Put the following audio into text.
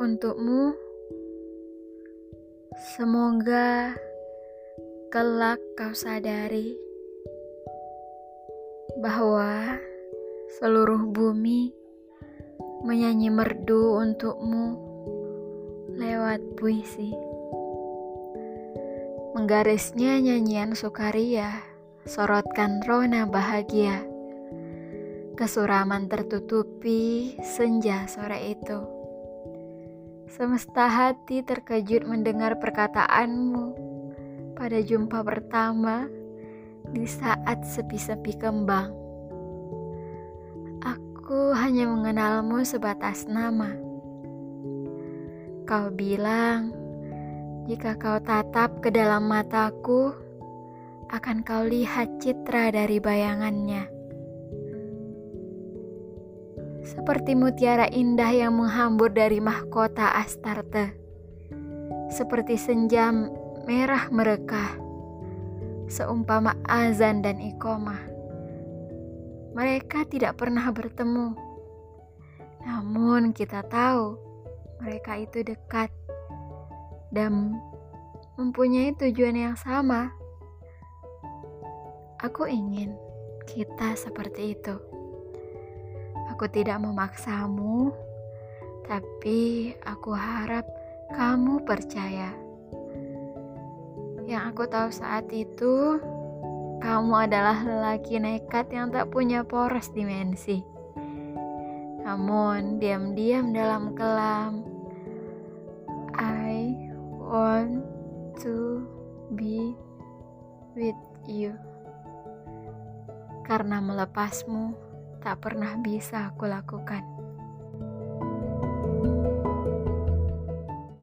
Untukmu, semoga kelak kau sadari bahwa seluruh bumi menyanyi merdu untukmu lewat puisi. Menggarisnya nyanyian sukaria, sorotkan rona bahagia. Kesuraman tertutupi senja sore itu. Semesta hati terkejut mendengar perkataanmu pada jumpa pertama di saat sepi-sepi kembang. Aku hanya mengenalmu sebatas nama. Kau bilang, jika kau tatap ke dalam mataku, akan kau lihat citra dari bayangannya seperti mutiara indah yang menghambur dari mahkota Astarte, seperti senja merah merekah, seumpama azan dan ikomah. Mereka tidak pernah bertemu, namun kita tahu mereka itu dekat dan mempunyai tujuan yang sama. Aku ingin kita seperti itu. Aku tidak memaksamu, tapi aku harap kamu percaya. Yang aku tahu saat itu, kamu adalah lelaki nekat yang tak punya poros dimensi. Namun, diam-diam dalam kelam, I want to be with you. Karena melepasmu, tak pernah bisa aku lakukan.